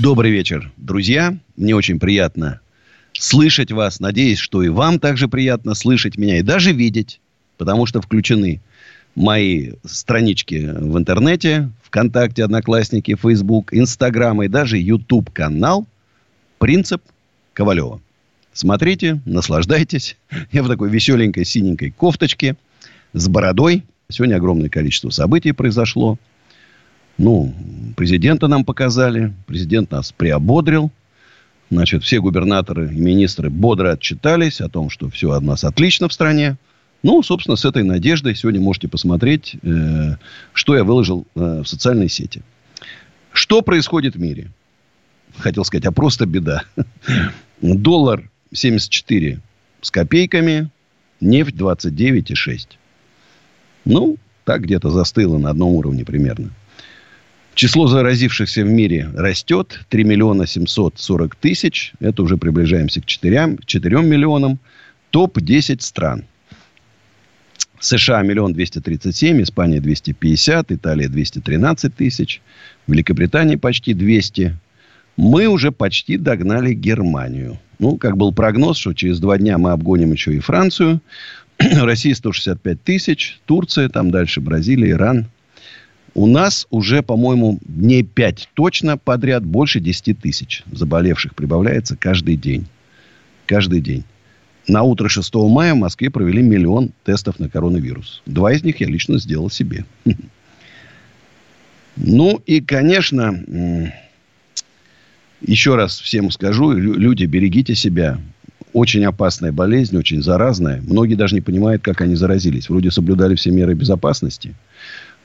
Добрый вечер, друзья. Мне очень приятно слышать вас. Надеюсь, что и вам также приятно слышать меня и даже видеть, потому что включены мои странички в интернете, ВКонтакте, Одноклассники, Фейсбук, Инстаграм и даже YouTube канал «Принцип Ковалева». Смотрите, наслаждайтесь. Я в такой веселенькой синенькой кофточке с бородой. Сегодня огромное количество событий произошло. Ну, президента нам показали, президент нас приободрил. Значит, все губернаторы и министры бодро отчитались о том, что все от нас отлично в стране. Ну, собственно, с этой надеждой сегодня можете посмотреть, э, что я выложил э, в социальной сети. Что происходит в мире? Хотел сказать, а просто беда. Доллар 74 с копейками, нефть 29,6. Ну, так где-то застыло на одном уровне примерно. Число заразившихся в мире растет. 3 миллиона 740 тысяч. Это уже приближаемся к 4, 4 миллионам. Топ-10 стран. США миллион двести тридцать семь, Испания 250, Италия 213 тысяч, Великобритания почти 200. Мы уже почти догнали Германию. Ну, как был прогноз, что через два дня мы обгоним еще и Францию. Россия 165 тысяч, Турция, там дальше Бразилия, Иран – у нас уже, по-моему, дней 5 точно подряд больше 10 тысяч заболевших прибавляется каждый день. Каждый день. На утро 6 мая в Москве провели миллион тестов на коронавирус. Два из них я лично сделал себе. Ну и, конечно, еще раз всем скажу, люди, берегите себя. Очень опасная болезнь, очень заразная. Многие даже не понимают, как они заразились. Вроде соблюдали все меры безопасности.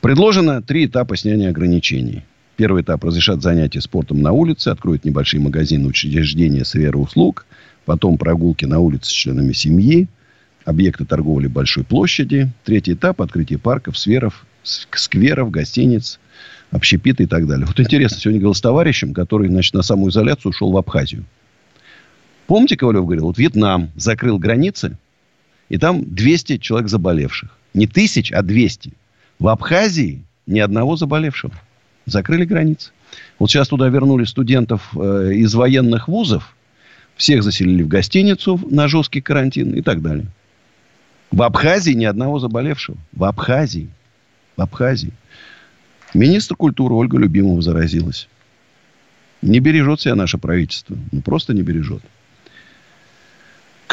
Предложено три этапа снятия ограничений. Первый этап разрешат занятия спортом на улице, откроют небольшие магазины, учреждения сферы услуг, потом прогулки на улице с членами семьи, объекты торговли большой площади. Третий этап – открытие парков, сферов, скверов, гостиниц, общепита и так далее. Вот интересно, сегодня говорил с товарищем, который, значит, на самоизоляцию ушел в Абхазию. Помните, Ковалев говорил, вот Вьетнам закрыл границы, и там 200 человек заболевших. Не тысяч, а 200. В Абхазии ни одного заболевшего. Закрыли границы. Вот сейчас туда вернули студентов э, из военных вузов. Всех заселили в гостиницу на жесткий карантин и так далее. В Абхазии ни одного заболевшего. В Абхазии. В Абхазии. Министр культуры Ольга Любимова заразилась. Не бережет себя наше правительство. Ну, просто не бережет.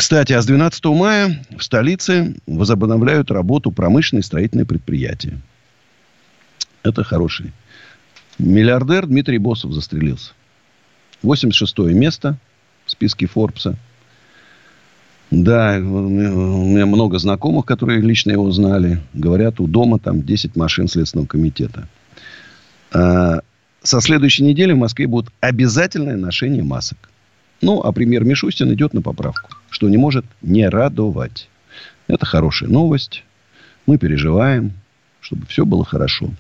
Кстати, а с 12 мая в столице возобновляют работу промышленные строительные предприятия. Это хороший. Миллиардер Дмитрий Босов застрелился. 86 место в списке Форбса. Да, у меня много знакомых, которые лично его знали. Говорят, у дома там 10 машин Следственного комитета. А, со следующей недели в Москве будет обязательное ношение масок. Ну, а премьер Мишустин идет на поправку, что не может не радовать. Это хорошая новость. Мы переживаем, чтобы все было хорошо.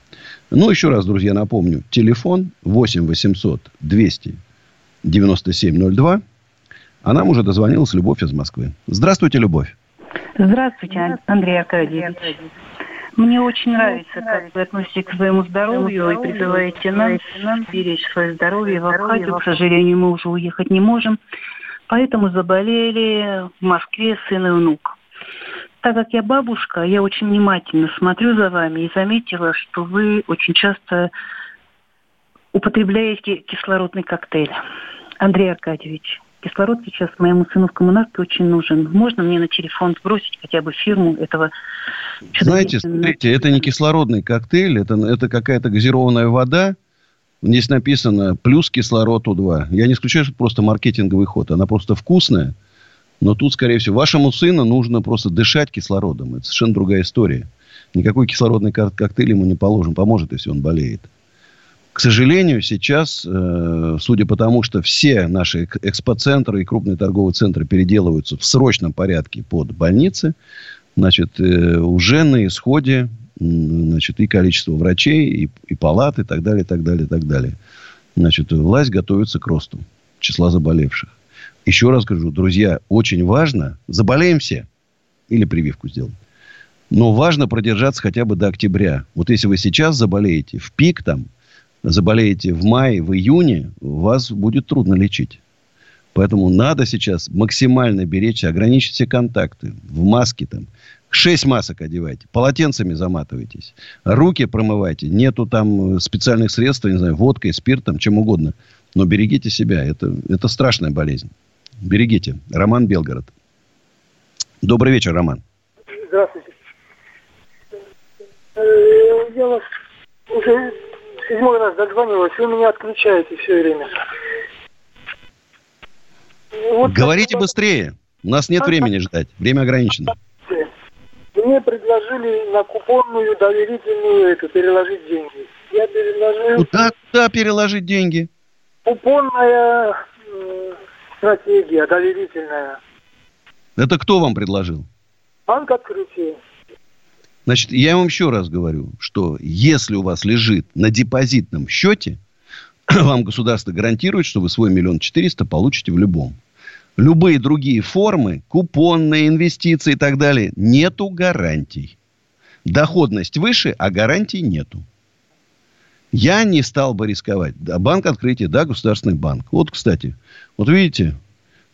Ну, еще раз, друзья, напомню. Телефон 8 800 200 9702. А нам уже дозвонилась Любовь из Москвы. Здравствуйте, Любовь. Здравствуйте, Андрей Аркадьевич. Мне очень нравится, как вы относитесь к своему здоровью и призываете нас беречь свое здоровье. В Абхазию, к сожалению, мы уже уехать не можем. Поэтому заболели в Москве сын и внук. Так как я бабушка, я очень внимательно смотрю за вами и заметила, что вы очень часто употребляете кислородный коктейль. Андрей Аркадьевич, кислород сейчас моему сыну в коммунарке очень нужен. Можно мне на телефон сбросить хотя бы фирму этого Знаете, смотрите, это не кислородный коктейль, это, это какая-то газированная вода. Здесь написано плюс кислород У2. Я не исключаю, что это просто маркетинговый ход. Она просто вкусная. Но тут, скорее всего, вашему сыну нужно просто дышать кислородом. Это совершенно другая история. Никакой кислородный коктейль ему не положен. Поможет, если он болеет. К сожалению, сейчас, э, судя по тому, что все наши экспоцентры и крупные торговые центры переделываются в срочном порядке под больницы, значит, э, уже на исходе значит, и количество врачей, и, и палат, и так далее, и так далее, и так далее. Значит, власть готовится к росту числа заболевших. Еще раз скажу, друзья, очень важно, заболеем все, или прививку сделаем. Но важно продержаться хотя бы до октября. Вот если вы сейчас заболеете в пик там, заболеете в мае, в июне, вас будет трудно лечить. Поэтому надо сейчас максимально беречь, ограничить все контакты. В маске там. Шесть масок одевайте. Полотенцами заматывайтесь. Руки промывайте. Нету там специальных средств, не знаю, водкой, спиртом, чем угодно. Но берегите себя. Это, это страшная болезнь. Берегите. Роман Белгород. Добрый вечер, Роман. Здравствуйте. Э, я вас уже седьмой раз дозвонилась, вы меня отключаете все время. Вот Говорите так, быстрее. У нас нет времени ждать. Время ограничено. Мне предложили на купонную доверительную это переложить деньги. Я переложил... Куда, куда переложить деньги? Купонная э, стратегия доверительная. Это кто вам предложил? Банк открытия. Значит, я вам еще раз говорю, что если у вас лежит на депозитном счете, вам государство гарантирует, что вы свой миллион четыреста получите в любом. Любые другие формы, купонные, инвестиции и так далее, нету гарантий. Доходность выше, а гарантий нету. Я не стал бы рисковать. Да, банк открытия, да, государственный банк. Вот, кстати, вот видите,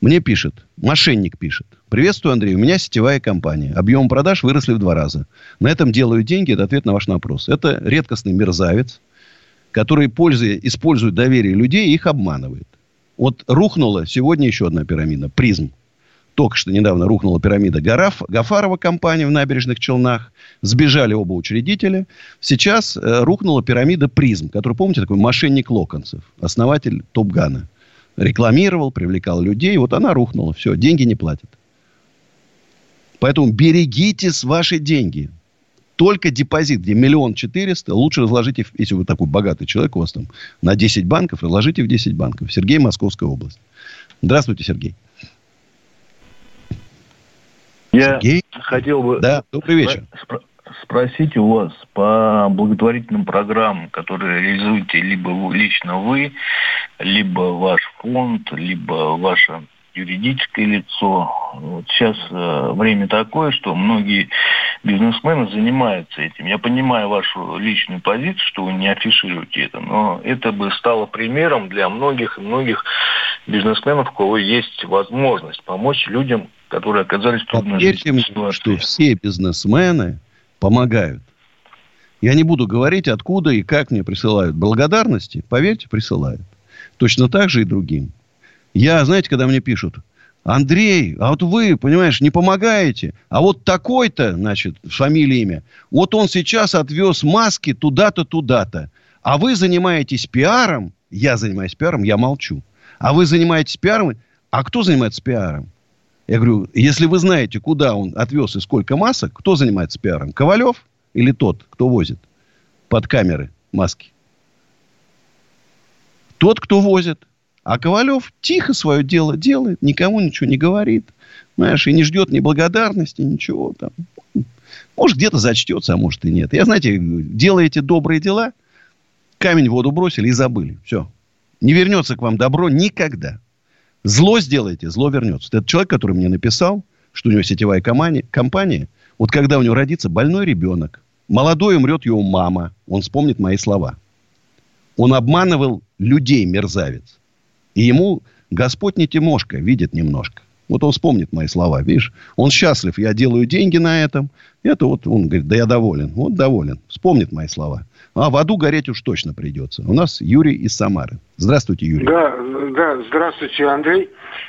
мне пишет, мошенник пишет. Приветствую, Андрей. У меня сетевая компания. Объем продаж выросли в два раза. На этом делаю деньги. Это ответ на ваш вопрос. Это редкостный мерзавец, который, пользуя, использует доверие людей и их обманывает. Вот рухнула сегодня еще одна пирамида. Призм. Только что недавно рухнула пирамида Гараф, Гафарова компания в набережных Челнах. Сбежали оба учредителя. Сейчас э, рухнула пирамида Призм, который, помните, такой мошенник Локонцев, основатель Топгана рекламировал, привлекал людей. Вот она рухнула. Все, деньги не платят. Поэтому берегите ваши деньги. Только депозит, где миллион четыреста, лучше разложите, если вы такой богатый человек, у вас там на 10 банков, разложите в 10 банков. Сергей, Московская область. Здравствуйте, Сергей. Я Сергей? хотел бы... Да, добрый вечер. Спро- спросить у вас по благотворительным программам, которые реализуете либо лично вы, либо ваш фонд, либо ваша юридическое лицо. Вот сейчас э, время такое, что многие бизнесмены занимаются этим. Я понимаю вашу личную позицию, что вы не афишируете это, но это бы стало примером для многих и многих бизнесменов, у кого есть возможность помочь людям, которые оказались в трудной Поверьте мне, что все бизнесмены помогают. Я не буду говорить, откуда и как мне присылают благодарности. Поверьте, присылают. Точно так же и другим. Я, знаете, когда мне пишут, Андрей, а вот вы, понимаешь, не помогаете. А вот такой-то, значит, фамилия, имя, вот он сейчас отвез маски туда-то, туда-то. А вы занимаетесь пиаром, я занимаюсь пиаром, я молчу. А вы занимаетесь пиаром, а кто занимается пиаром? Я говорю, если вы знаете, куда он отвез и сколько масок, кто занимается пиаром? Ковалев или тот, кто возит под камеры маски? Тот, кто возит. А Ковалев тихо свое дело делает, никому ничего не говорит. Знаешь, и не ждет ни благодарности, ничего там. Может, где-то зачтется, а может и нет. Я, знаете, делаете добрые дела, камень в воду бросили и забыли. Все. Не вернется к вам добро никогда. Зло сделаете, зло вернется. Это человек, который мне написал, что у него сетевая компания, компания. Вот когда у него родится больной ребенок, молодой умрет его мама, он вспомнит мои слова. Он обманывал людей, мерзавец. И ему Господь не Тимошка, видит немножко. Вот он вспомнит мои слова, видишь? Он счастлив, я делаю деньги на этом. Это вот он говорит, да я доволен. Вот доволен. Вспомнит мои слова. А в аду гореть уж точно придется. У нас Юрий из Самары. Здравствуйте, Юрий. Да, да, здравствуйте, Андрей.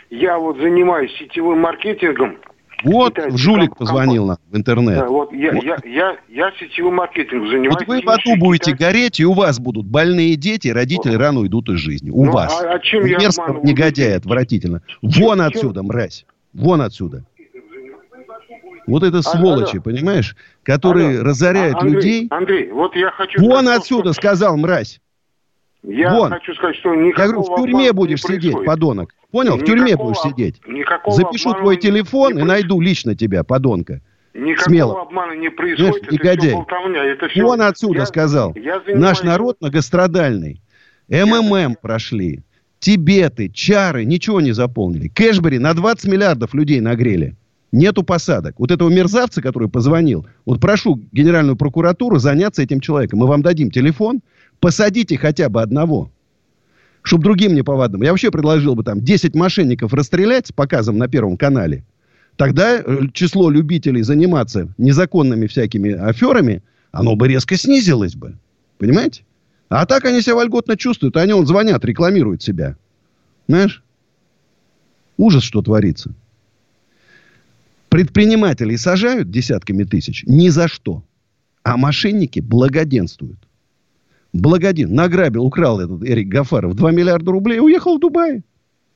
Я вот занимаюсь сетевым маркетингом вот Китайский жулик комп- позвонил нам в интернет. Да, вот я, вот. Я, я, я сетевым маркетингом занимаюсь. Вот вы в аду будете Китай... гореть, и у вас будут больные дети, родители вот. рано уйдут из жизни. У ну, вас. А, а чем я Мерзко, негодяй, отвратительно. Вон чем, отсюда, чем? мразь. Вон отсюда. Вот это а, сволочи, алло. понимаешь, которые алло. разоряют а, Андрей, людей. Андрей, вот я хочу... Вон отсюда, сказал мразь. Я Вон. хочу сказать, что никакого Я говорю, в тюрьме будешь сидеть, подонок. Понял? В тюрьме Никакого будешь сидеть. Никакого Запишу твой телефон и найду лично тебя, подонка. Никакого Смело. обмана не происходит. Слышь, это все. Это все... Вон отсюда Я- сказал. я Наш занимаюсь- народ многострадальный. МММ прошли. Тибеты, чары, ничего не заполнили. Кэшбери на 20 миллиардов людей нагрели. Нету посадок. Вот этого мерзавца, который позвонил, вот прошу Генеральную прокуратуру заняться этим человеком. Мы вам дадим телефон, посадите хотя бы одного. Чтобы другим не повадно. Я вообще предложил бы там 10 мошенников расстрелять с показом на Первом канале. Тогда э, число любителей заниматься незаконными всякими аферами, оно бы резко снизилось бы. Понимаете? А так они себя вольготно чувствуют. Они он звонят, рекламируют себя. Знаешь? Ужас, что творится. Предпринимателей сажают десятками тысяч ни за что. А мошенники благоденствуют. Благоден. Награбил, украл этот Эрик Гафаров 2 миллиарда рублей и уехал в Дубай.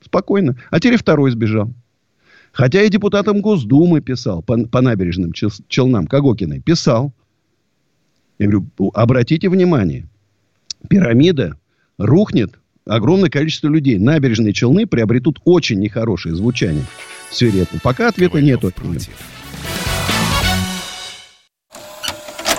Спокойно. А теперь второй сбежал. Хотя и депутатам Госдумы писал по, по набережным Чел- Челнам Кагокиной. Писал. Я говорю, обратите внимание. Пирамида рухнет. Огромное количество людей. Набережные Челны приобретут очень нехорошее звучание в сфере этого. Пока ответа нету. против.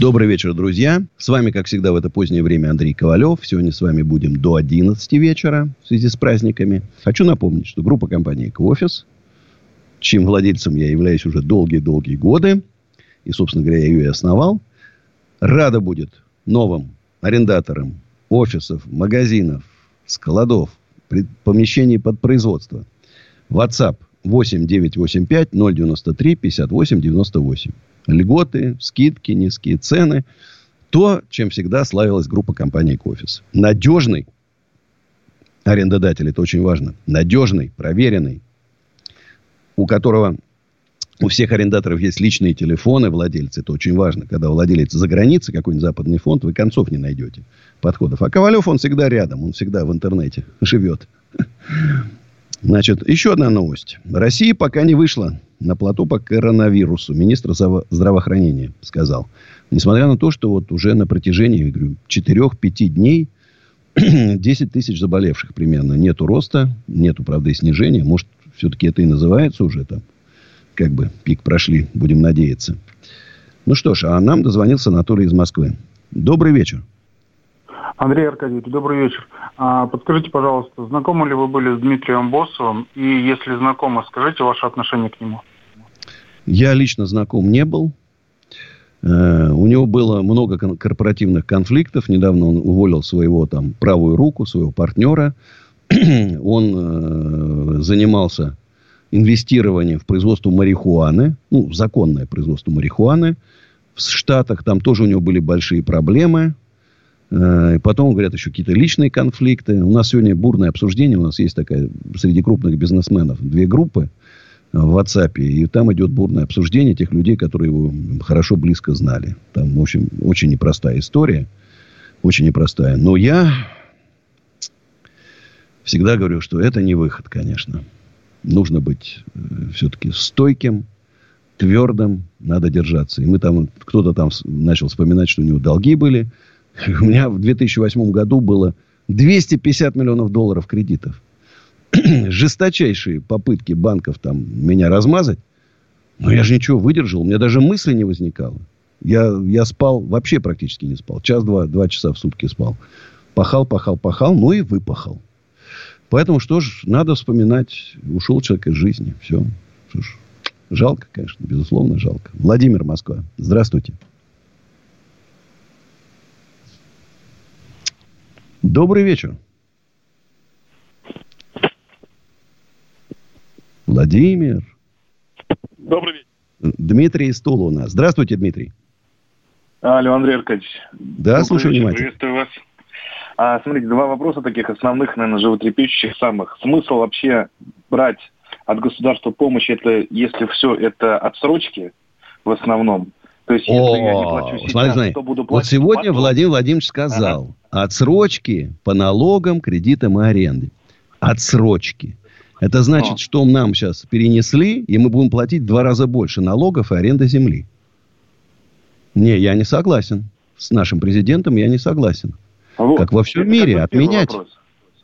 Добрый вечер, друзья. С вами, как всегда, в это позднее время Андрей Ковалев. Сегодня с вами будем до 11 вечера в связи с праздниками. Хочу напомнить, что группа компании «Эквофис», чьим владельцем я являюсь уже долгие-долгие годы, и, собственно говоря, я ее и основал, рада будет новым арендаторам офисов, магазинов, складов, помещений под производство. WhatsApp 8985 093 58 98. Льготы, скидки, низкие цены. То, чем всегда славилась группа компании «Кофис». Надежный арендодатель, это очень важно. Надежный, проверенный, у которого у всех арендаторов есть личные телефоны владельцы. Это очень важно. Когда владелец за границей, какой-нибудь западный фонд, вы концов не найдете подходов. А Ковалев, он всегда рядом. Он всегда в интернете живет. Значит, еще одна новость. Россия пока не вышла на плоту по коронавирусу. Министр здравоохранения сказал. Несмотря на то, что вот уже на протяжении, я говорю, 4-5 дней 10 тысяч заболевших примерно. Нету роста, нету, правда, и снижения. Может, все-таки это и называется уже там. Как бы пик прошли, будем надеяться. Ну что ж, а нам дозвонился Анатолий из Москвы. Добрый вечер. Андрей Аркадьевич, добрый вечер. А, подскажите, пожалуйста, знакомы ли вы были с Дмитрием Боссовым? И если знакомы, скажите ваше отношение к нему. Я лично знаком не был. Э, У него было много корпоративных конфликтов. Недавно он уволил своего там правую руку, своего партнера. Он э, занимался инвестированием в производство марихуаны. Ну, законное производство марихуаны. В Штатах там тоже у него были большие проблемы. Э, и Потом, говорят, еще какие-то личные конфликты. У нас сегодня бурное обсуждение. У нас есть такая среди крупных бизнесменов две группы в WhatsApp. И там идет бурное обсуждение тех людей, которые его хорошо, близко знали. Там, в общем, очень непростая история. Очень непростая. Но я всегда говорю, что это не выход, конечно. Нужно быть э, все-таки стойким, твердым надо держаться. И мы там, кто-то там начал вспоминать, что у него долги были. У меня в 2008 году было 250 миллионов долларов кредитов. Жесточайшие попытки банков там меня размазать. Но я же ничего выдержал. У меня даже мысли не возникало. Я, я спал, вообще практически не спал. Час-два, два часа в сутки спал. Пахал, пахал, пахал, ну и выпахал. Поэтому что ж, надо вспоминать, ушел человек из жизни. Все. Что ж, жалко, конечно, безусловно, жалко. Владимир Москва. Здравствуйте. Добрый вечер. Владимир. Добрый вечер. Дмитрий Стул у нас. Здравствуйте, Дмитрий. Алло, Андрей Аркадьевич. Да, Добрый слушаю вечер, внимательно. Приветствую вас. А, смотрите, два вопроса таких основных, наверное, животрепещущих самых. Смысл вообще брать от государства помощь, это если все это отсрочки в основном. То есть, если я не плачу О, сейчас, смотри, смотри. то буду Вот платить сегодня потом. Владимир Владимирович сказал, отсрочки по налогам, кредитам и аренде. Отсрочки. Это значит, что нам сейчас перенесли, и мы будем платить в два раза больше налогов и аренды земли. Не, я не согласен. С нашим президентом я не согласен. Вот. Как во всем мире. Отменять. вопрос.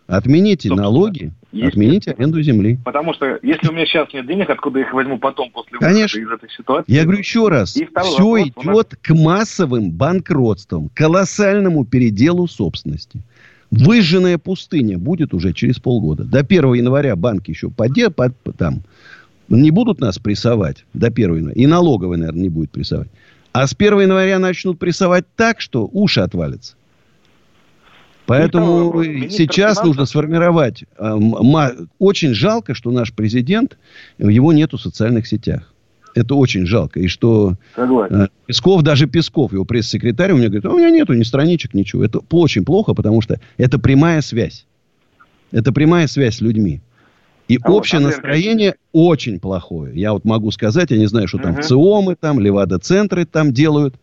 Отмените Собственно, налоги, отмените аренду земли. Потому что если у меня сейчас нет денег, откуда я их возьму потом после Конечно. из этой ситуации? Я говорю еще раз, все вопрос. У нас- идет к массовым банкротствам, колоссальному переделу собственности. Выжженная пустыня будет уже через полгода. До 1 января банки еще поде, под, там не будут нас прессовать до 1 января. И налоговый, наверное, не будет прессовать. А с 1 января начнут прессовать так, что уши отвалятся. Поэтому сейчас финансов- нужно сформировать. а, Очень жалко, что наш президент, его нету в социальных сетях. Это очень жалко. И что Согласен. Э, Песков, даже Песков, его пресс-секретарь, у меня говорит, «А у меня нету ни страничек, ничего. Это очень плохо, потому что это прямая связь. Это прямая связь с людьми. И А вот, общее Андрей настроение очень плохое. Я вот могу сказать, я не знаю, что там в ЦИОМы, там, Левада-центры там делают.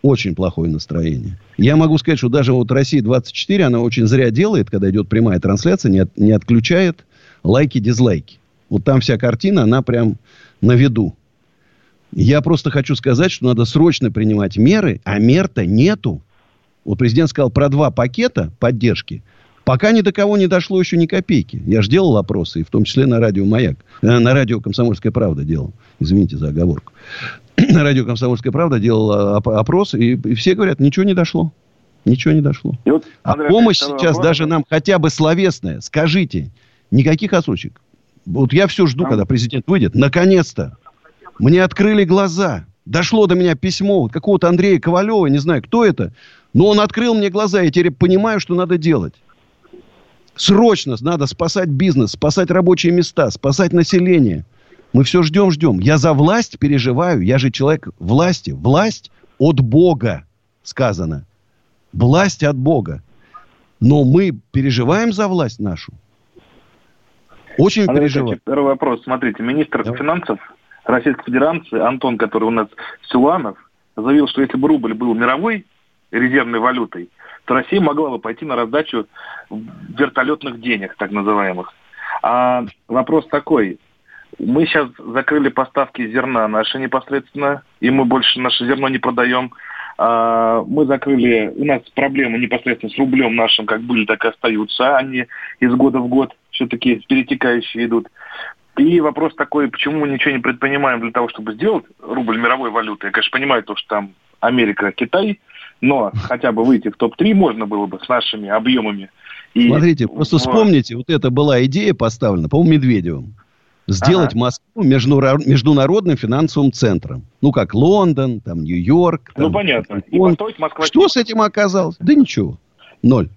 Очень плохое настроение. Я могу сказать, что даже вот Россия-24, она очень зря делает, когда идет прямая трансляция, не, от- не отключает лайки-дизлайки. Вот там вся картина, она прям на виду. Я просто хочу сказать, что надо срочно принимать меры, а мер-то нету. Вот президент сказал про два пакета поддержки. Пока ни до кого не дошло еще ни копейки. Я же делал опросы, и в том числе на радио «Маяк». э, на радио «Комсомольская правда» делал. Извините за оговорку. на радио «Комсомольская правда» делал э, оп- опрос, и, все говорят, ничего не дошло. Ничего не дошло. И вот, А Андрей помощь Аркадьевич, сейчас второй даже вопрос. нам хотя бы словесная. Скажите, никаких отсрочек. Вот я все жду, Там- когда президент выйдет. Наконец-то. Мне открыли глаза. Дошло до меня письмо какого-то Андрея Ковалева, не знаю, кто это. Но он открыл мне глаза, я теперь понимаю, что надо делать. Срочно надо спасать бизнес, спасать рабочие места, спасать население. Мы все ждем, ждем. Я за власть переживаю. Я же человек власти. Власть от Бога, сказано. Власть от Бога. Но мы переживаем за власть нашу. Очень Андрей переживаем. Первый вопрос. Смотрите, министр Давай. финансов Российской Федерации Антон, который у нас Силуанов, заявил, что если бы рубль был мировой резервной валютой, то Россия могла бы пойти на раздачу вертолетных денег, так называемых. А вопрос такой. Мы сейчас закрыли поставки зерна наши непосредственно, и мы больше наше зерно не продаем. А, Мы закрыли, у нас проблемы непосредственно с рублем нашим, как были, так и остаются. Они из года в год все-таки перетекающие идут. И вопрос такой, почему мы ничего не предпринимаем для того, чтобы сделать рубль мировой валютой. Я, конечно, понимаю то, что там Америка, Китай, но хотя бы выйти в топ-3 можно было бы с нашими объемами. И Смотрите, просто вспомните, вот это была идея поставлена, по-моему, Медведевым. Сделать Ага. Москву международным финансовым центром. Ну, как Лондон, там, Нью-Йорк. Ну, понятно. И построить Москва. Что с этим оказалось? Да ничего. Ноль.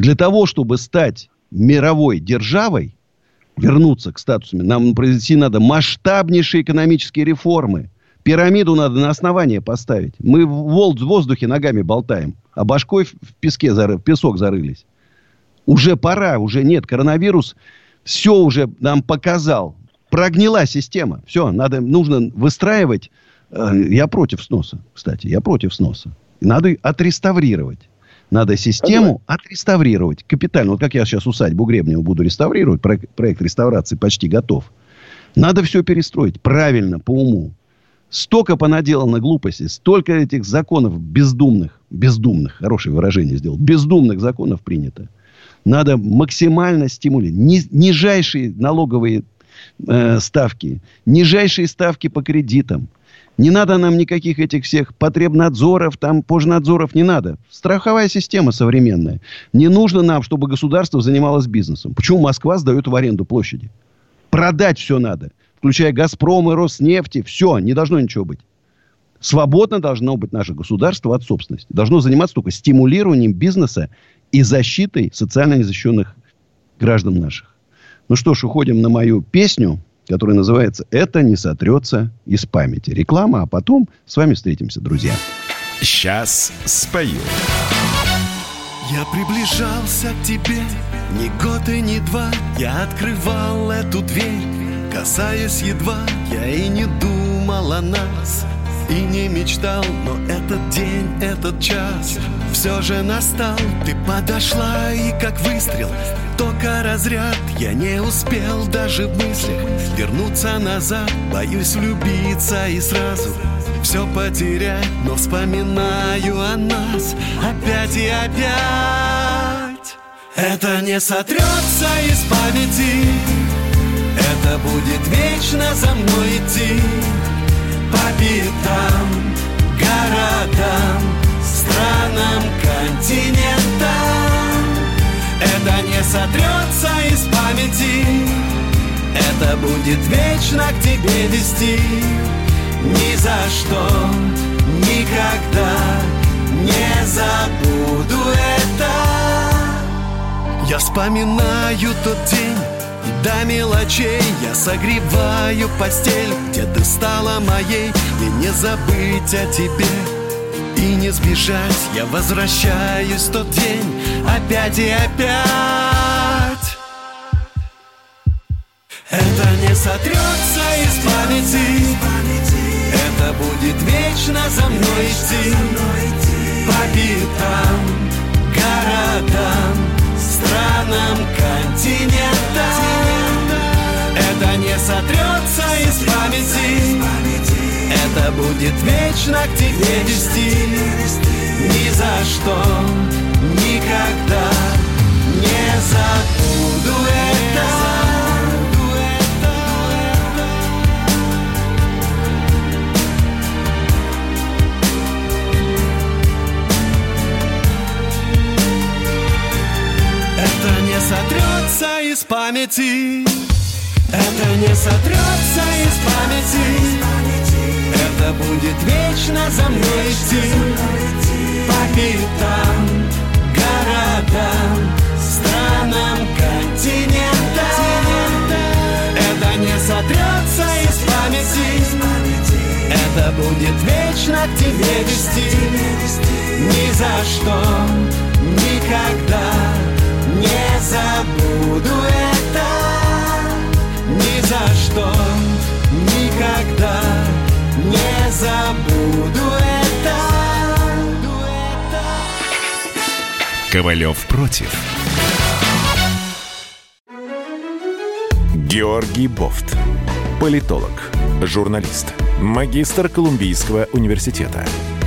Для того, чтобы стать мировой державой, вернуться к статусу, нам произвести надо масштабнейшие экономические реформы. Пирамиду надо на основание поставить. Мы в воздухе ногами болтаем, а башкой в в песке зары- в песок зарылись. Уже пора, уже нет. Коронавирус все уже нам показал. Прогнила система. Все, надо, нужно выстраивать. э, Я против сноса, кстати. Я против сноса. Надо отреставрировать. Надо систему отреставрировать. Капитально. Вот как я сейчас усадьбу Гребнева буду реставрировать. Проект, проект реставрации почти готов. Надо все перестроить правильно, по уму. Столько понаделано глупостей, столько этих законов бездумных, бездумных, хорошее выражение сделал, бездумных законов принято. Надо максимально стимулировать. Ни, нижайшие налоговые э, ставки, нижайшие ставки по кредитам. Не надо нам никаких этих всех потребнадзоров, там пожнадзоров не надо. Страховая система современная. Не нужно нам, чтобы государство занималось бизнесом. Почему Москва сдает в аренду площади? Продать все надо. Включая «Газпром» и «Роснефти». Все, не должно ничего быть. Свободно должно быть наше государство от собственности. Должно заниматься только стимулированием бизнеса и защитой социально незащищенных граждан наших. Ну что ж, уходим на мою песню, которая называется «Это не сотрется из памяти». Реклама, а потом с вами встретимся, друзья. Сейчас спою. Я приближался к тебе ни год и ни два Я открывал эту дверь, касаясь едва Я и не думал о нас и не мечтал Но этот день, этот час все же настал. Ты подошла и как выстрел Только разряд. Я не успел даже в мыслях Вернуться назад. Боюсь влюбиться и сразу все потерять Но вспоминаю о нас. Опять и опять. Это не сотрется из памяти. Это будет вечно за мной идти По пятам, городам Странам, континентам Это не сотрется из памяти Это будет вечно к тебе вести ни за что, никогда не забуду это. Я вспоминаю тот день до мелочей Я согреваю постель, где ты стала моей И не забыть о тебе. И не сбежать Я возвращаюсь в тот день опять и опять. Это не сотрется из памяти Это будет вечно за мной идти. По пятам, городам, странам, континентам Это не сотрется из памяти. Это будет вечно к тебе вести. Ни за что, никогда не забуду это из памяти. Это не сотрется из памяти. Это будет вечно за мной идти. По пятам, городам, странам, континентам Это не сотрется из памяти. Это будет вечно к тебе вести. Ни за что, никогда не забуду это Ни за что, никогда не забуду это Ковалев против. Георгий Бофт. Политолог, журналист, магистр Колумбийского университета,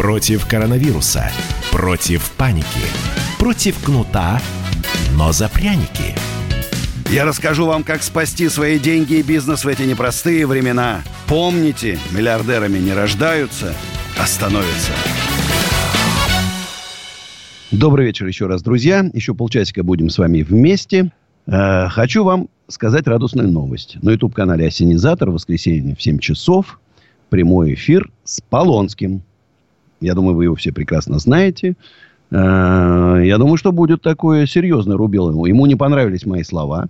Против коронавируса. Против паники. Против кнута, но за пряники. Я расскажу вам, как спасти свои деньги и бизнес в эти непростые времена. Помните, миллиардерами не рождаются, а становятся. Добрый вечер еще раз, друзья. Еще полчасика будем с вами вместе. Э, хочу вам сказать радостную новость. На YouTube-канале «Осенизатор» в воскресенье в 7 часов прямой эфир с Полонским. Я думаю, вы его все прекрасно знаете. Э, я думаю, что будет такое серьезное рубилово. Ему не понравились мои слова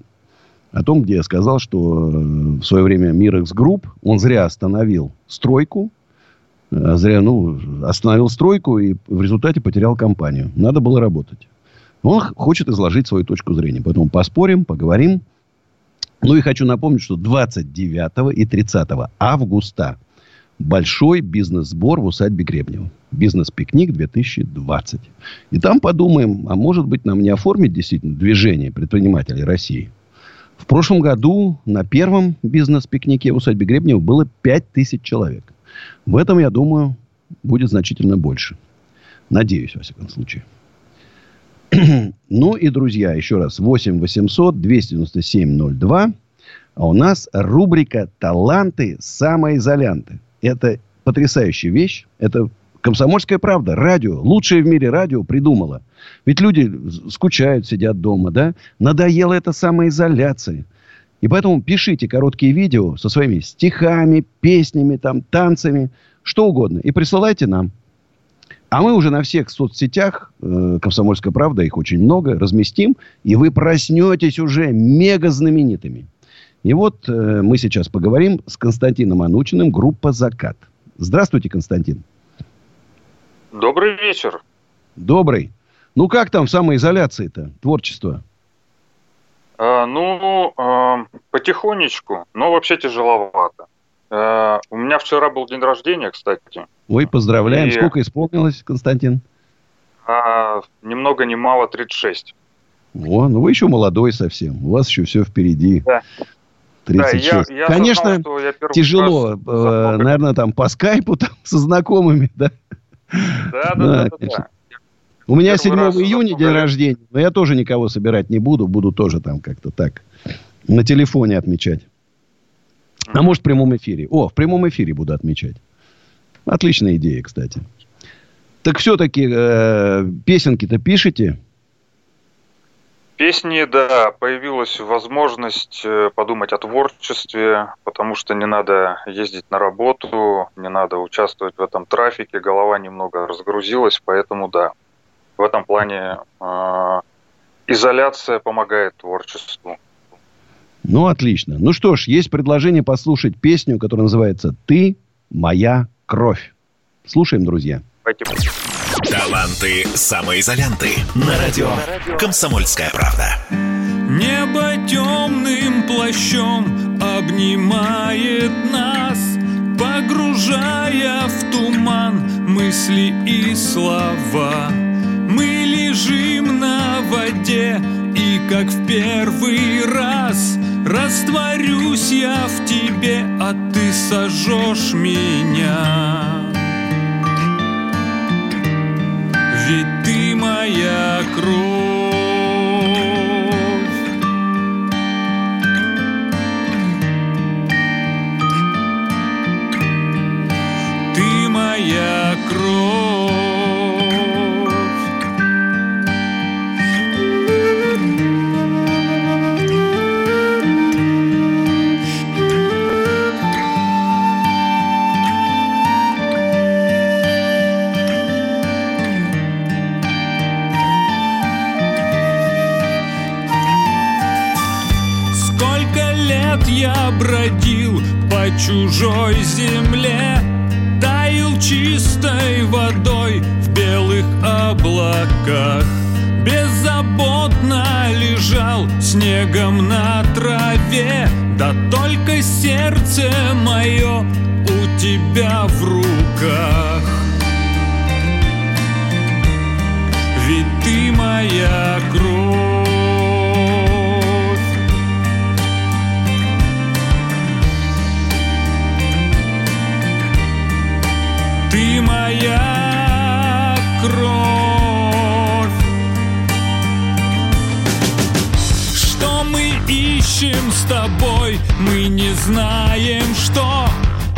о том, где я сказал, что э, в свое время Mirax Group, он зря остановил стройку А зря, ну, остановил стройку и в результате потерял компанию. Надо было работать. Он хочет изложить свою точку зрения. Поэтому поспорим, поговорим. Ну и хочу напомнить, что 29 и 30 августа большой бизнес-сбор в усадьбе Гребнева. Бизнес-пикник 2020. И там подумаем, а может быть нам не оформить действительно движение предпринимателей России. В прошлом году на первом бизнес-пикнике в усадьбе Гребнева было 5000 человек. В этом, я думаю, будет значительно больше. Надеюсь, во всяком случае. ну и, друзья, еще раз. 8 800 297 02. А у нас рубрика «Таланты самоизолянты». Это потрясающая вещь. Это комсомольская правда. Радио. Лучшее в мире радио придумала. Ведь люди скучают, сидят дома, да? Надоела эта самоизоляция. И поэтому пишите короткие видео со своими стихами, песнями, там, танцами, что угодно. И присылайте нам. А мы уже на всех соцсетях, э, «Комсомольская правда», их очень много, разместим. И вы проснетесь уже мега знаменитыми. И вот э, мы сейчас поговорим с Константином Анучиным, группа «Закат». Здравствуйте, Константин. Добрый вечер. Добрый. Ну, как там в самоизоляции-то, творчество? А, ну, а, потихонечку, но вообще тяжеловато. А, у меня вчера был день рождения, кстати. Ой, поздравляем. И... Сколько исполнилось, Константин? А, ни много ни мало 36. О, ну вы еще молодой совсем. У вас еще все впереди. Да. 36. Да, я, я Конечно, осознал, я тяжело, э, наверное, там по скайпу там, со знакомыми, да? Да, да, да. да, да. У меня 7 июня день рождения, но я тоже никого собирать не буду. Буду тоже там как-то так на телефоне отмечать. А может, в прямом эфире. О, в прямом эфире буду отмечать. Отличная идея, кстати. Так все-таки э, песенки-то пишете? Песни, да, появилась возможность э, подумать о творчестве, потому что не надо ездить на работу, не надо участвовать в этом трафике, голова немного разгрузилась, поэтому да, в этом плане э, изоляция помогает творчеству. Ну, отлично. Ну что ж, есть предложение послушать песню, которая называется «Ты моя кровь». Слушаем, друзья. Таланты самоизолянты на радио «Комсомольская правда». Небо темным плащом обнимает нас, Погружая в туман мысли и слова – мы лежим на воде И как в первый раз Растворюсь я в тебе, а ты сожжешь меня моя кровь чужой земле Таял чистой водой в белых облаках. Беззаботно лежал снегом на траве Да только сердце мое у тебя в руках. Ведь ты моя кровь ищем с тобой? Мы не знаем, что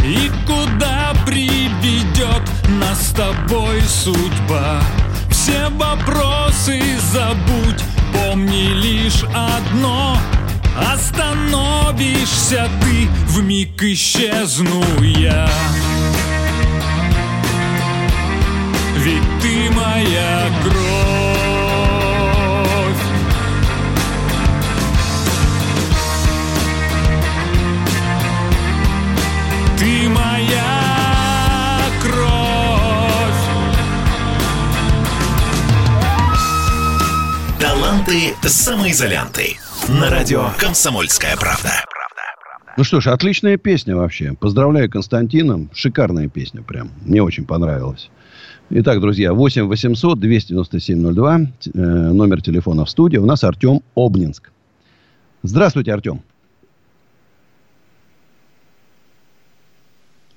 И куда приведет нас с тобой судьба. Все вопросы забудь Помни лишь одно. Остановишься ты, в миг исчезну я. Ведь ты моя кровь. Изолянты самоизолянты. На радио «Комсомольская правда». Ну что ж, отличная песня вообще. Поздравляю Константина. Шикарная песня прям. Мне очень понравилась. Итак, друзья, 8 800 297 02. Э, номер телефона в студии. У нас Артем Обнинск. Здравствуйте, Артем.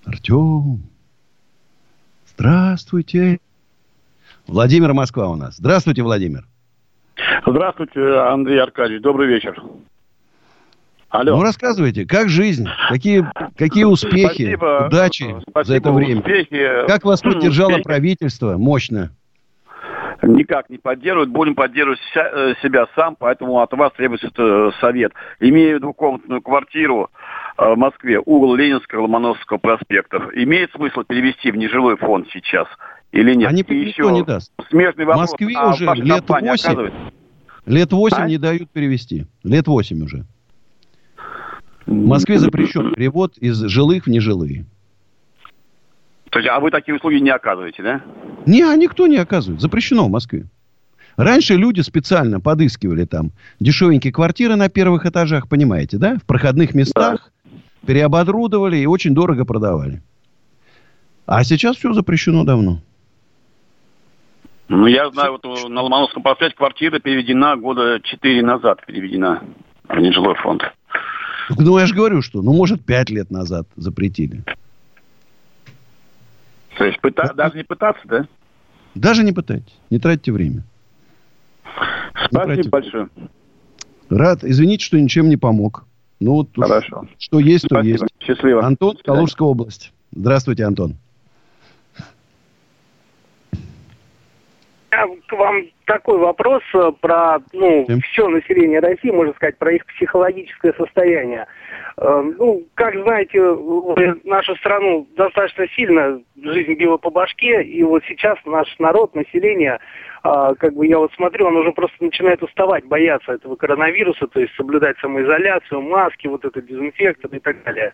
Артем. Здравствуйте. Владимир Москва у нас. Здравствуйте, Владимир. Здравствуйте, Андрей Аркадьевич. Добрый вечер. Алло. Ну, рассказывайте, как жизнь? Какие, какие успехи, спасибо, удачи спасибо, за это время? Успехи, как вас поддержало успехи. правительство мощно? Никак не поддерживают. Будем поддерживать э, себя сам, поэтому от вас требуется э, совет. Имею двухкомнатную квартиру э, в Москве, угол Ленинского, Ломоносовского проспектов. Имеет смысл перевести в нежилой фонд сейчас или нет? Они И никто не даст. Смежный В вопрос. Москве А уже лет компания 8, оказывает? лет 8 А? не дают перевести. Лет 8 уже. В Москве запрещен перевод из жилых в нежилые. То есть, а вы такие услуги не оказываете, да? Не, а никто не оказывает. Запрещено в Москве. Раньше люди специально подыскивали там дешевенькие квартиры на первых этажах, понимаете, да? В проходных местах. Переоборудовали и очень дорого продавали. А сейчас все запрещено давно. Ну, я знаю, вот э, на Ломоносовском проспекте квартира переведена года 4 назад, переведена в нежилой фонд. Ну, я же говорю, что, ну, может, пять лет назад запретили. То есть пыта- даже не пытаться, да? Даже не пытайтесь, не тратьте время. Спасибо большое. Рад. Извините, что ничем не помог. Ну, вот Хорошо. что есть, то Спасибо. есть. Счастливо. Антон, Калужская область. Здравствуйте, Антон. Меня к вам такой вопрос э, про ну, все население России, можно сказать, про их психологическое состояние. Э, Ну, как знаете, вы нашу страну достаточно сильно жизнь била по башке, и вот сейчас наш народ, население, как бы я вот смотрю, он уже просто начинает уставать, бояться этого коронавируса, то есть соблюдать самоизоляцию, маски, вот это дезинфектор и так далее.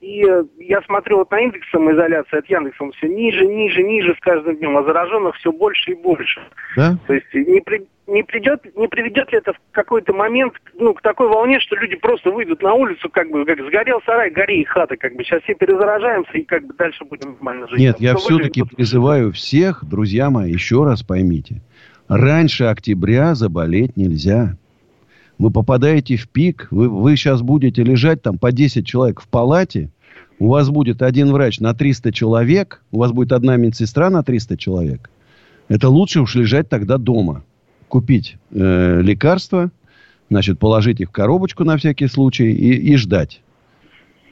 И э, я смотрю вот на индекс самоизоляции от Яндекса, он все ниже, ниже, ниже с каждым днем, а зараженных все больше и больше. Да? То есть не, при- не придет, не приведет ли это в какой-то момент ну, к такой волне, что люди просто выйдут на улицу, как бы, как сгорел сарай, гори и хата, как бы. Сейчас все перезаражаемся и как бы дальше будем нормально жить. Нет, я все-таки призываю всех, друзья мои, еще раз поймите. Раньше октября заболеть нельзя. Вы попадаете в пик, вы, вы сейчас будете лежать там по 10 человек в палате, у вас будет один врач на 300 человек, у вас будет одна медсестра на 300 человек. Это лучше уж лежать тогда дома. Купить э, лекарства, значит, положить их в коробочку на всякий случай и, и ждать.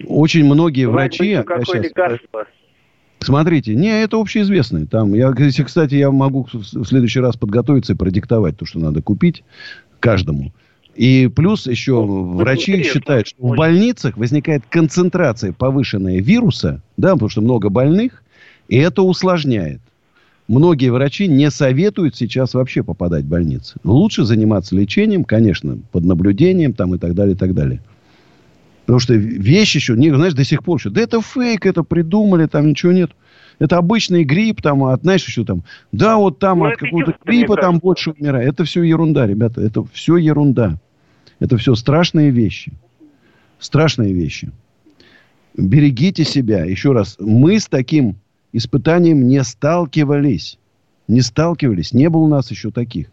Очень многие врачи... Знать бы, а какое щас- лекарство? Смотрите, не, это общеизвестное. Там, я, если, кстати, я могу в следующий раз подготовиться и продиктовать то, что надо купить каждому. И плюс еще врачи интересно. считают, что в больницах возникает концентрация повышенная вируса, да, потому что много больных, и это усложняет. Многие врачи не советуют сейчас вообще попадать в больницы. Лучше заниматься лечением, конечно, под наблюдением там и так далее, и так далее. Потому что вещи еще, не, знаешь, до сих пор еще, да это фейк, это придумали, там ничего нет. Это обычный грипп, там, а знаешь, еще там, да, вот там Ну, от какого-то гриппа там больше умирает. Это все ерунда, ребята, это все ерунда. Это все страшные вещи. Страшные вещи. Берегите себя. Еще раз, мы с таким испытанием не сталкивались. Не сталкивались. Не было у нас еще таких.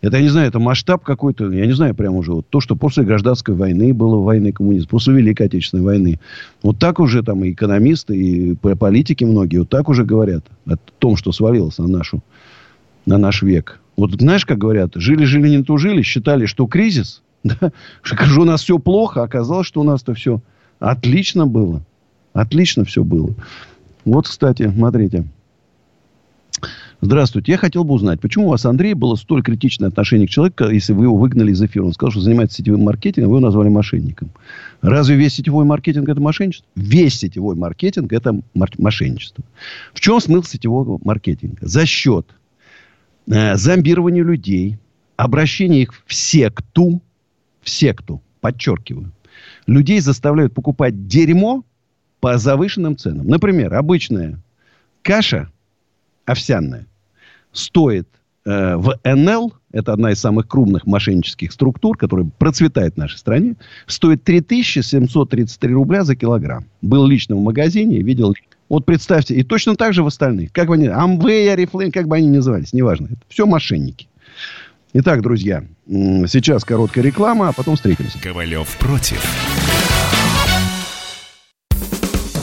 Это, я не знаю, это масштаб какой-то, я не знаю, прямо уже вот то, что после гражданской войны было войны коммунизма, после Великой Отечественной войны. Вот так уже там и экономисты, и политики многие вот так уже говорят о том, что свалилось на нашу, на наш век. Вот знаешь, как говорят, жили-жили, не тужили, считали, что кризис, да, что у нас все плохо, оказалось, что у нас-то все отлично было. Отлично все было. Вот, кстати, смотрите. Здравствуйте. Я хотел бы узнать, почему у вас, Андрей, было столь критичное отношение к человеку, если вы его выгнали из эфира? Он сказал, что занимается сетевым маркетингом, вы его назвали мошенником. Разве весь сетевой маркетинг это мошенничество? Весь сетевой маркетинг это мошенничество. В чем смысл сетевого маркетинга? За счет э, зомбирования людей, обращения их в секту, в секту, подчеркиваю, людей заставляют покупать дерьмо по завышенным ценам. Например, обычная каша овсяная стоит э, в НЛ, это одна из самых крупных мошеннических структур, которая процветает в нашей стране, стоит 3733 рубля за килограмм. Был лично в магазине, видел. Вот представьте, и точно так же в остальных. Как бы они, Амвей, Арифлейм, как бы они ни назывались, неважно. Это все мошенники. Итак, друзья, сейчас короткая реклама, а потом встретимся. Ковалев против.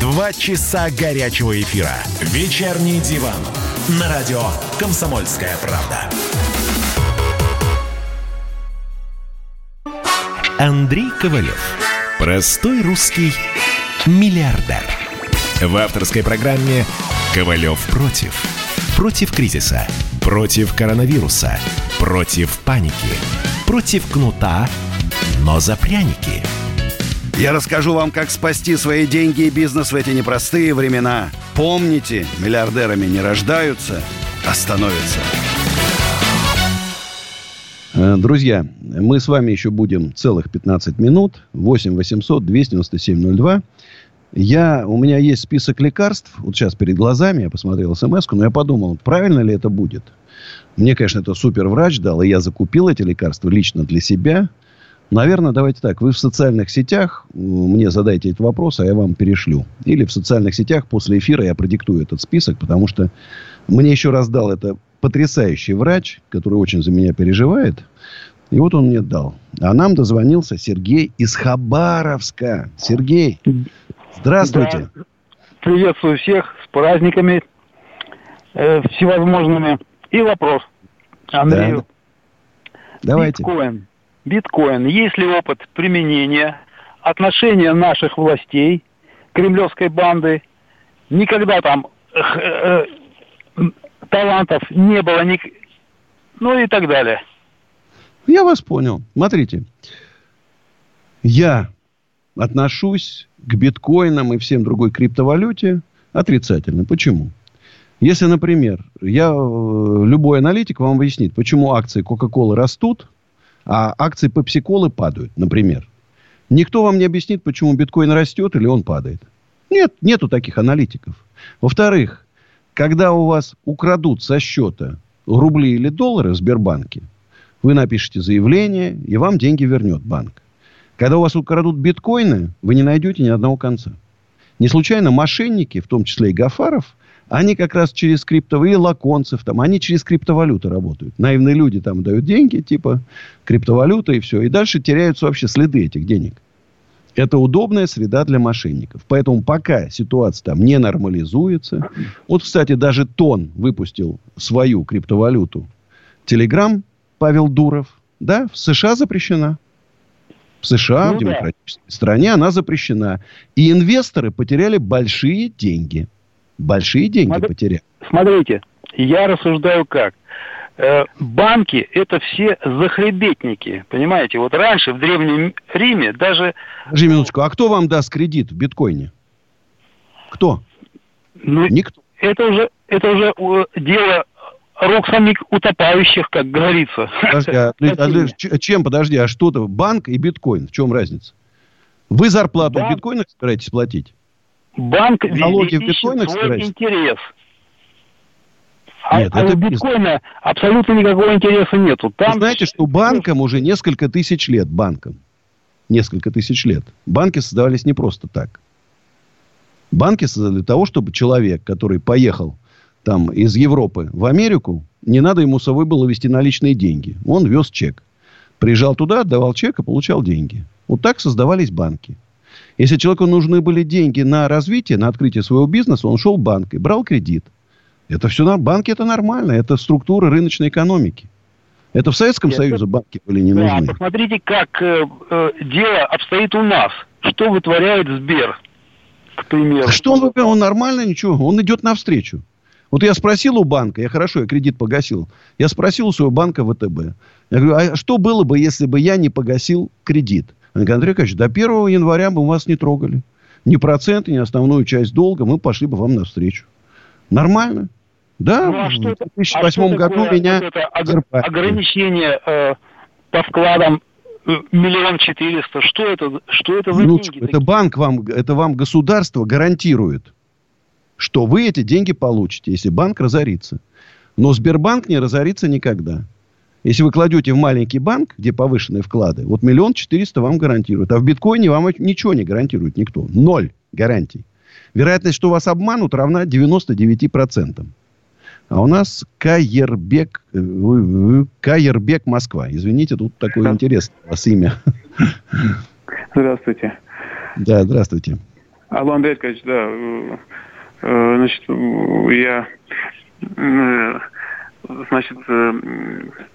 Два часа горячего эфира. Вечерний диван. На радио «Комсомольская правда». Андрей Ковалев. Простой русский миллиардер. В авторской программе «Ковалев против». Против кризиса. Против коронавируса. Против паники. Против кнута, но за пряники. Я расскажу вам, как спасти свои деньги и бизнес в эти непростые времена. Помните, миллиардерами не рождаются, а становятся. Э, Друзья, мы с вами еще будем целых 15 минут. 8 800 297 02. Я, у меня есть список лекарств. Вот сейчас перед глазами я посмотрел смс но я подумал, правильно ли это будет. Мне, конечно, это супер врач дал, и я закупил эти лекарства лично для себя. Наверное, давайте так. Вы в социальных сетях мне задайте этот вопрос, а я вам перешлю. Или в социальных сетях после эфира я продиктую этот список, потому что мне еще раз дал это потрясающий врач, который очень за меня переживает. И вот он мне дал. А нам дозвонился Сергей из Хабаровска. Сергей, здравствуйте. Да. Приветствую всех с праздниками э, всевозможными. И вопрос Андрею. Да. Давайте. Биткоин. Биткоин. Есть ли опыт применения, отношения наших властей, кремлевской банды? Никогда там э, талантов не было, ни... ну и так далее. Я вас понял. Смотрите. Я отношусь к биткоинам и всем другой криптовалюте отрицательно. Почему? Если, например, я, э, любой аналитик вам объяснит, почему акции Coca-Cola растут, а акции Pepsi-Cola падают, например. Никто вам не объяснит, почему биткоин растет или он падает. Нет, нету таких аналитиков. Во-вторых, когда у вас украдут со счета рубли или доллары в Сбербанке, вы напишите заявление, и вам деньги вернет банк. Когда у вас украдут биткоины, вы не найдете ни одного конца. Не случайно мошенники, в том числе и Гафаров, они как раз через криптовые лаконцев, там, они через криптовалюты работают. Наивные люди там дают деньги, типа криптовалюта и все. И дальше теряются вообще следы этих денег. Это удобная среда для мошенников. Поэтому пока ситуация там не нормализуется. Вот, кстати, даже Тон выпустил свою криптовалюту. Телеграм Павел Дуров. Да, в США запрещена. В США, ну, в демократической да. стране, она запрещена. И инвесторы потеряли большие деньги. Большие деньги Смотри, потеряли. Смотрите, я рассуждаю как. Э, банки это все захребетники, понимаете? Вот раньше в Древнем Риме даже... Подожди минуточку, а кто вам даст кредит в биткоине? Кто? Ну, Никто. Это уже, это уже дело рук самих утопающих, как говорится. Подожди, а, а, чем, подожди, а что-то, банк и биткоин, в чем разница? Вы зарплату банк, в биткоинах собираетесь платить? Банк Налоги в биткоинах свой собираетесь? интерес. А, Нет, а это у биткоина абсолютно никакого интереса нету. Там... Вы знаете, что банкам уже несколько тысяч лет, банкам, несколько тысяч лет, банки создавались не просто так. Банки создали для того, чтобы человек, который поехал там из Европы в Америку, не надо ему с собой было вести наличные деньги. Он вез чек. Приезжал туда, отдавал чек и получал деньги. Вот так создавались банки. Если человеку нужны были деньги на развитие, на открытие своего бизнеса, он шел в банк и брал кредит. Это все на банки, это нормально. Это структура рыночной экономики. Это в Советском Это... Союзе банки были не да, нужны. Посмотрите, как э, э, дело обстоит у нас. Что вытворяет Сбер, к примеру. Что он, он нормально, ничего. Он идет навстречу. Вот я спросил у банка, я хорошо, я кредит погасил. Я спросил у своего банка ВТБ. Я говорю, а что было бы, если бы я не погасил кредит? Андрей Аркадьевич, до 1 января мы вас не трогали. Ни проценты, ни основную часть долга мы пошли бы вам навстречу. Нормально. Да, ну, а что в 2008 а году такое, меня... Вот это ограничение э, по вкладам э, миллион четыреста. Что это, что это за ну, деньги? Это такие? банк вам, это вам государство гарантирует, что вы эти деньги получите, если банк разорится. Но Сбербанк не разорится никогда. Если вы кладете в маленький банк, где повышенные вклады, вот миллион четыреста вам гарантируют. А в биткоине вам ничего не гарантирует никто. Ноль гарантий. Вероятность, что вас обманут, равна 99%. А у нас Каербек, э, Каербек Москва. Извините, тут такое интересное у вас имя. Здравствуйте. Да, здравствуйте. Алло, Андрей Аркадьевич, да. э, э, Значит, я значит,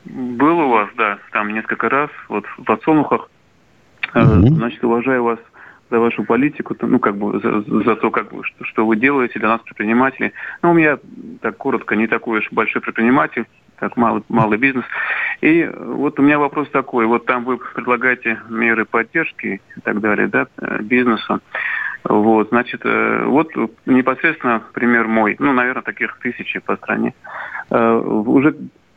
был у вас, да, там несколько раз, вот в подсолнухах. Мгм. Значит, уважаю вас за вашу политику, ну, как бы, за, за то, как бы, что, что вы делаете для нас, предпринимателей. Ну, у меня, так коротко, не такой уж большой предприниматель, как малый, малый бизнес. И вот у меня вопрос такой. Вот там вы предлагаете меры поддержки и так далее, да, э, бизнесу. Вот, значит, э, вот непосредственно пример мой. Ну, наверное, таких тысячи по стране. Э, Уже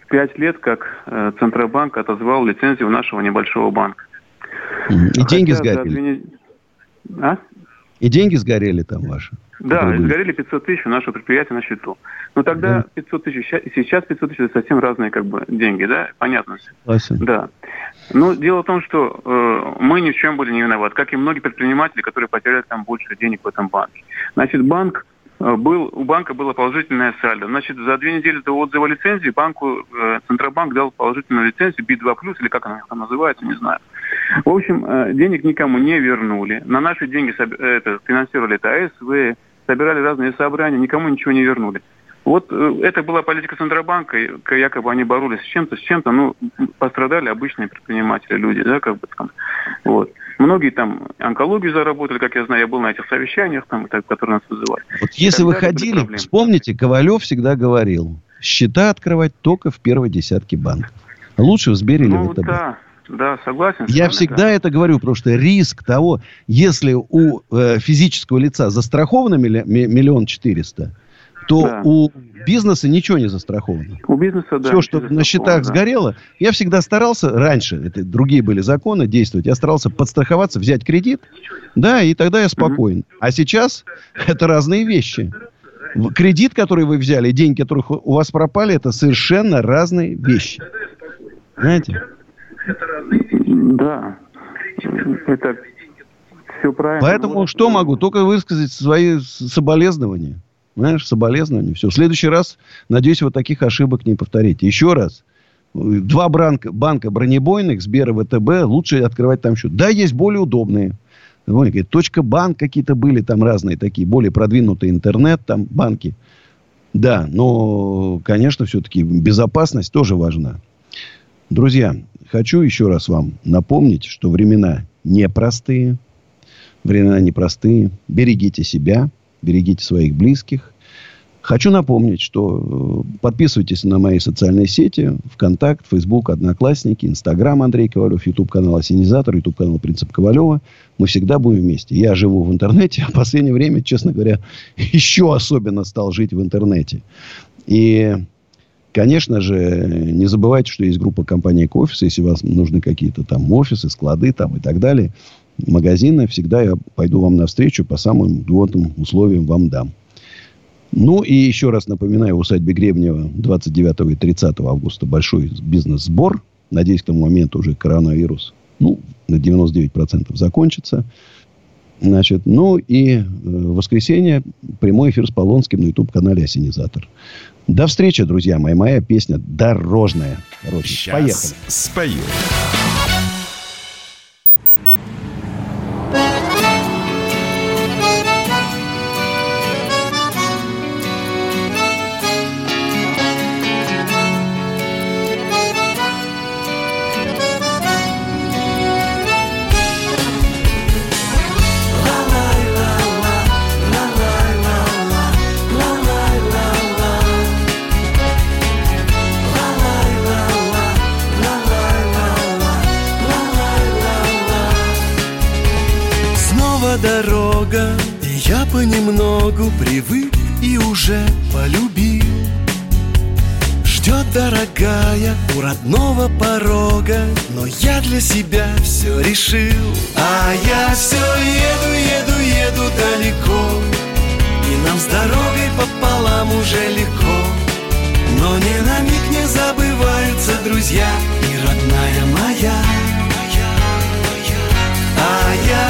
пять лет, как э, Центробанк отозвал лицензию нашего небольшого банка. И деньги Хотя за сгорели. нед- А? И деньги сгорели там ваши. Да, сгорели 500 тысяч у нашего предприятия на счету. Но тогда 500 тысяч, сейчас 500 тысяч это совсем разные как бы деньги, да, понятно. Согласен. Да. Но дело в том, что э, мы ни в чем были не виноваты, как и многие предприниматели, которые потеряли там больше денег в этом банке. Значит, банк был, у банка было положительное сальдо. Значит, за две недели до отзыва лицензии банку э, Центробанк дал положительную лицензию B2+, или как она там называется, не знаю. В общем, э, денег никому не вернули. На наши деньги э, это, финансировали это АСВ, собирали разные собрания, никому ничего не вернули. Вот э, это была политика Центробанка, якобы они боролись с чем-то, с чем-то, ну, пострадали обычные предприниматели, люди, да, как бы там. Вот. Многие там онкологию заработали, как я знаю, я был на этих совещаниях, там, которые нас вызывали. Вот если вы ходили, вспомните, Ковалев всегда говорил, счета открывать только в первой десятке банков. Лучше в Сбере или Ну, в ВТБ. да, да, согласен. Я всегда да. это говорю, потому что риск того, если у э, физического лица застраховано милли- ми- миллион четыреста, то Да. у бизнеса ничего не застраховано. У бизнеса, да. Все, что на счетах да. сгорело, я всегда старался, раньше, это другие были законы действовать, я старался подстраховаться, взять кредит, да, и тогда я спокоен. А сейчас это разные вещи. Кредит, который вы взяли, деньги, которых у вас пропали, это совершенно разные вещи. Знаете? Да. Это все правильно. Поэтому Вот, что могу? Только высказать свои соболезнования. Знаешь, соболезнования. Все. В следующий раз, надеюсь, вот таких ошибок не повторите. Еще раз. Два банка, банка бронебойных, и ВТБ, лучше открывать там счет. Да, есть более удобные. Точка банк какие-то были там разные такие, более продвинутые интернет там банки. Да, но, конечно, все-таки безопасность тоже важна. Друзья, хочу еще раз вам напомнить, что времена непростые. Времена непростые. Берегите себя, берегите своих близких. Хочу напомнить, что э, подписывайтесь на мои социальные сети. ВКонтакт, Фейсбук, Одноклассники, Инстаграм Андрей Ковалев, Ютуб канал Осенизатор, Ютуб канал Принцип Ковалева. Мы всегда будем вместе. Я живу в интернете, а в последнее время, честно говоря, еще особенно стал жить в интернете. И, конечно же, не забывайте, что есть группа компании «Кофис». Если вам нужны какие-то там офисы, склады там и так далее, магазины, всегда я пойду вам навстречу, по самым льготным условиям вам дам. Ну и еще раз напоминаю, в усадьбе Гребнева 29 и 30 августа большой бизнес-сбор. Надеюсь, к тому моменту уже коронавирус ну, на 99% закончится. Значит, ну и э, в воскресенье прямой эфир с Полонским на YouTube-канале «Осенизатор». До встречи, друзья мои. Моя песня «Дорожная». Дорожная. Сейчас Поехали. спою.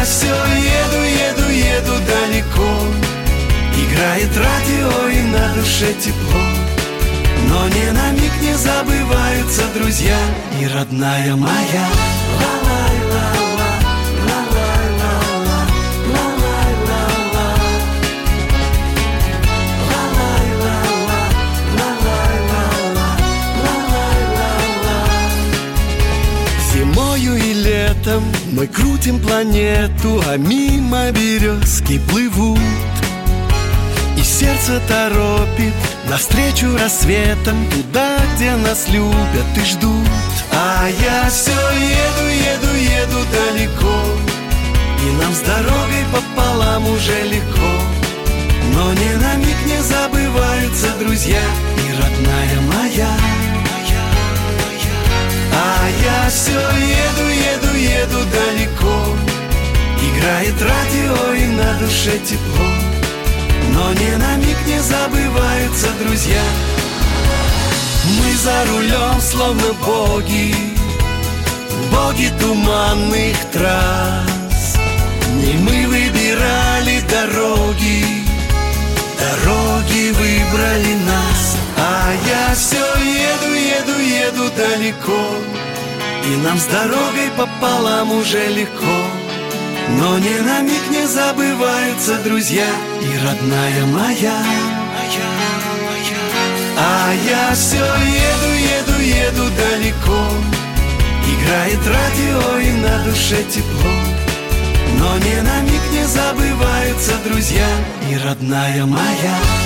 Все еду, еду, еду далеко. Играет радио и на душе тепло. Но ни на миг не забываются друзья и родная моя. Зимою летом мы крутим планету, а мимо березки плывут. И сердце торопит Навстречу рассветам Туда, где нас любят и ждут. А я все еду, еду, еду далеко. И нам с дорогой пополам уже легко. Но ни на миг не забываются друзья И родная моя А я все еду, еду, еду далеко. Играет радио и на душе тепло. Но ни на миг не забываются друзья. Мы за рулем словно боги. Боги туманных трасс. Не мы выбирали дороги. Дороги выбрали нас А я все еду, еду, еду далеко И нам с дорогой пополам уже легко но ни на миг не забываются друзья и родная моя. А я все еду, еду, еду далеко. Играет радио и на душе тепло. Но ни на миг не забываются друзья и родная моя.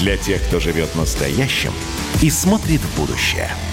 Для тех, кто живет настоящим и смотрит в будущее –